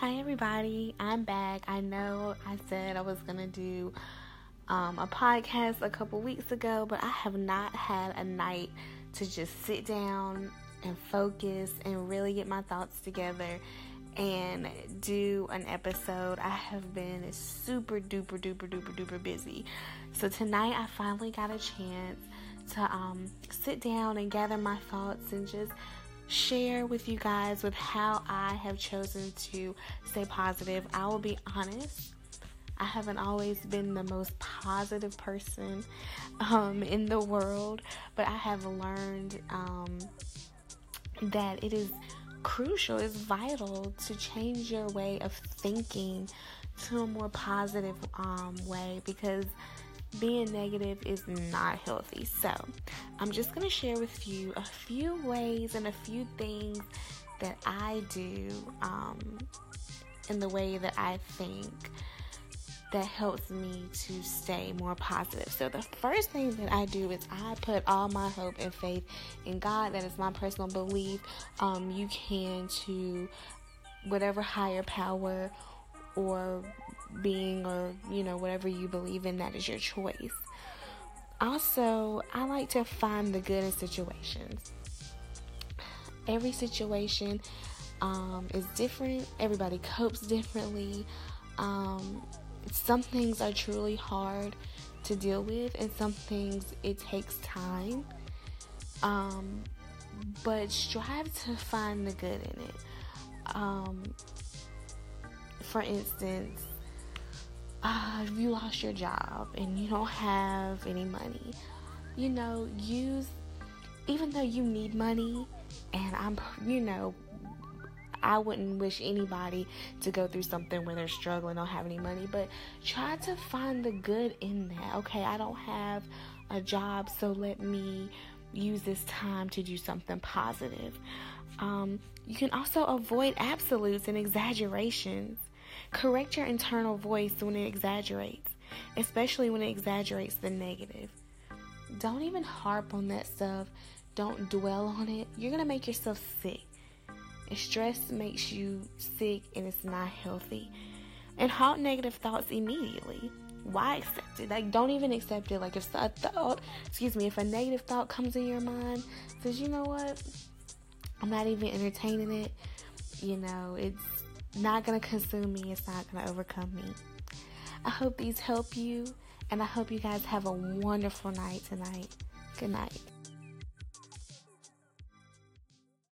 Hi, everybody. I'm back. I know I said I was going to do um, a podcast a couple weeks ago, but I have not had a night to just sit down and focus and really get my thoughts together and do an episode. I have been super duper duper duper duper busy. So tonight I finally got a chance to um, sit down and gather my thoughts and just share with you guys with how I have chosen to stay positive. I will be honest. I haven't always been the most positive person um, in the world, but I have learned um, that it is crucial, it's vital to change your way of thinking to a more positive um, way because being negative is not healthy. So, I'm just going to share with you a few ways and a few things that I do um, in the way that I think that helps me to stay more positive. So, the first thing that I do is I put all my hope and faith in God. That is my personal belief. Um, you can to whatever higher power or being or you know whatever you believe in that is your choice. Also i like to find the good in situations. Every situation um, is different. Everybody copes differently. Um, some things are truly hard to deal with and some things it takes time. Um, but strive to find the good in it. Um, for instance uh, if you lost your job and you don't have any money, you know, use, even though you need money, and I'm, you know, I wouldn't wish anybody to go through something where they're struggling, don't have any money, but try to find the good in that. Okay, I don't have a job, so let me use this time to do something positive. Um, you can also avoid absolutes and exaggerations. Correct your internal voice when it exaggerates, especially when it exaggerates the negative. Don't even harp on that stuff. Don't dwell on it. You're going to make yourself sick. And stress makes you sick and it's not healthy. And halt negative thoughts immediately. Why accept it? Like, don't even accept it. Like, if a thought, excuse me, if a negative thought comes in your mind, says, you know what? I'm not even entertaining it. You know, it's not going to consume me, it's not going to overcome me. I hope these help you, and I hope you guys have a wonderful night tonight. Good night.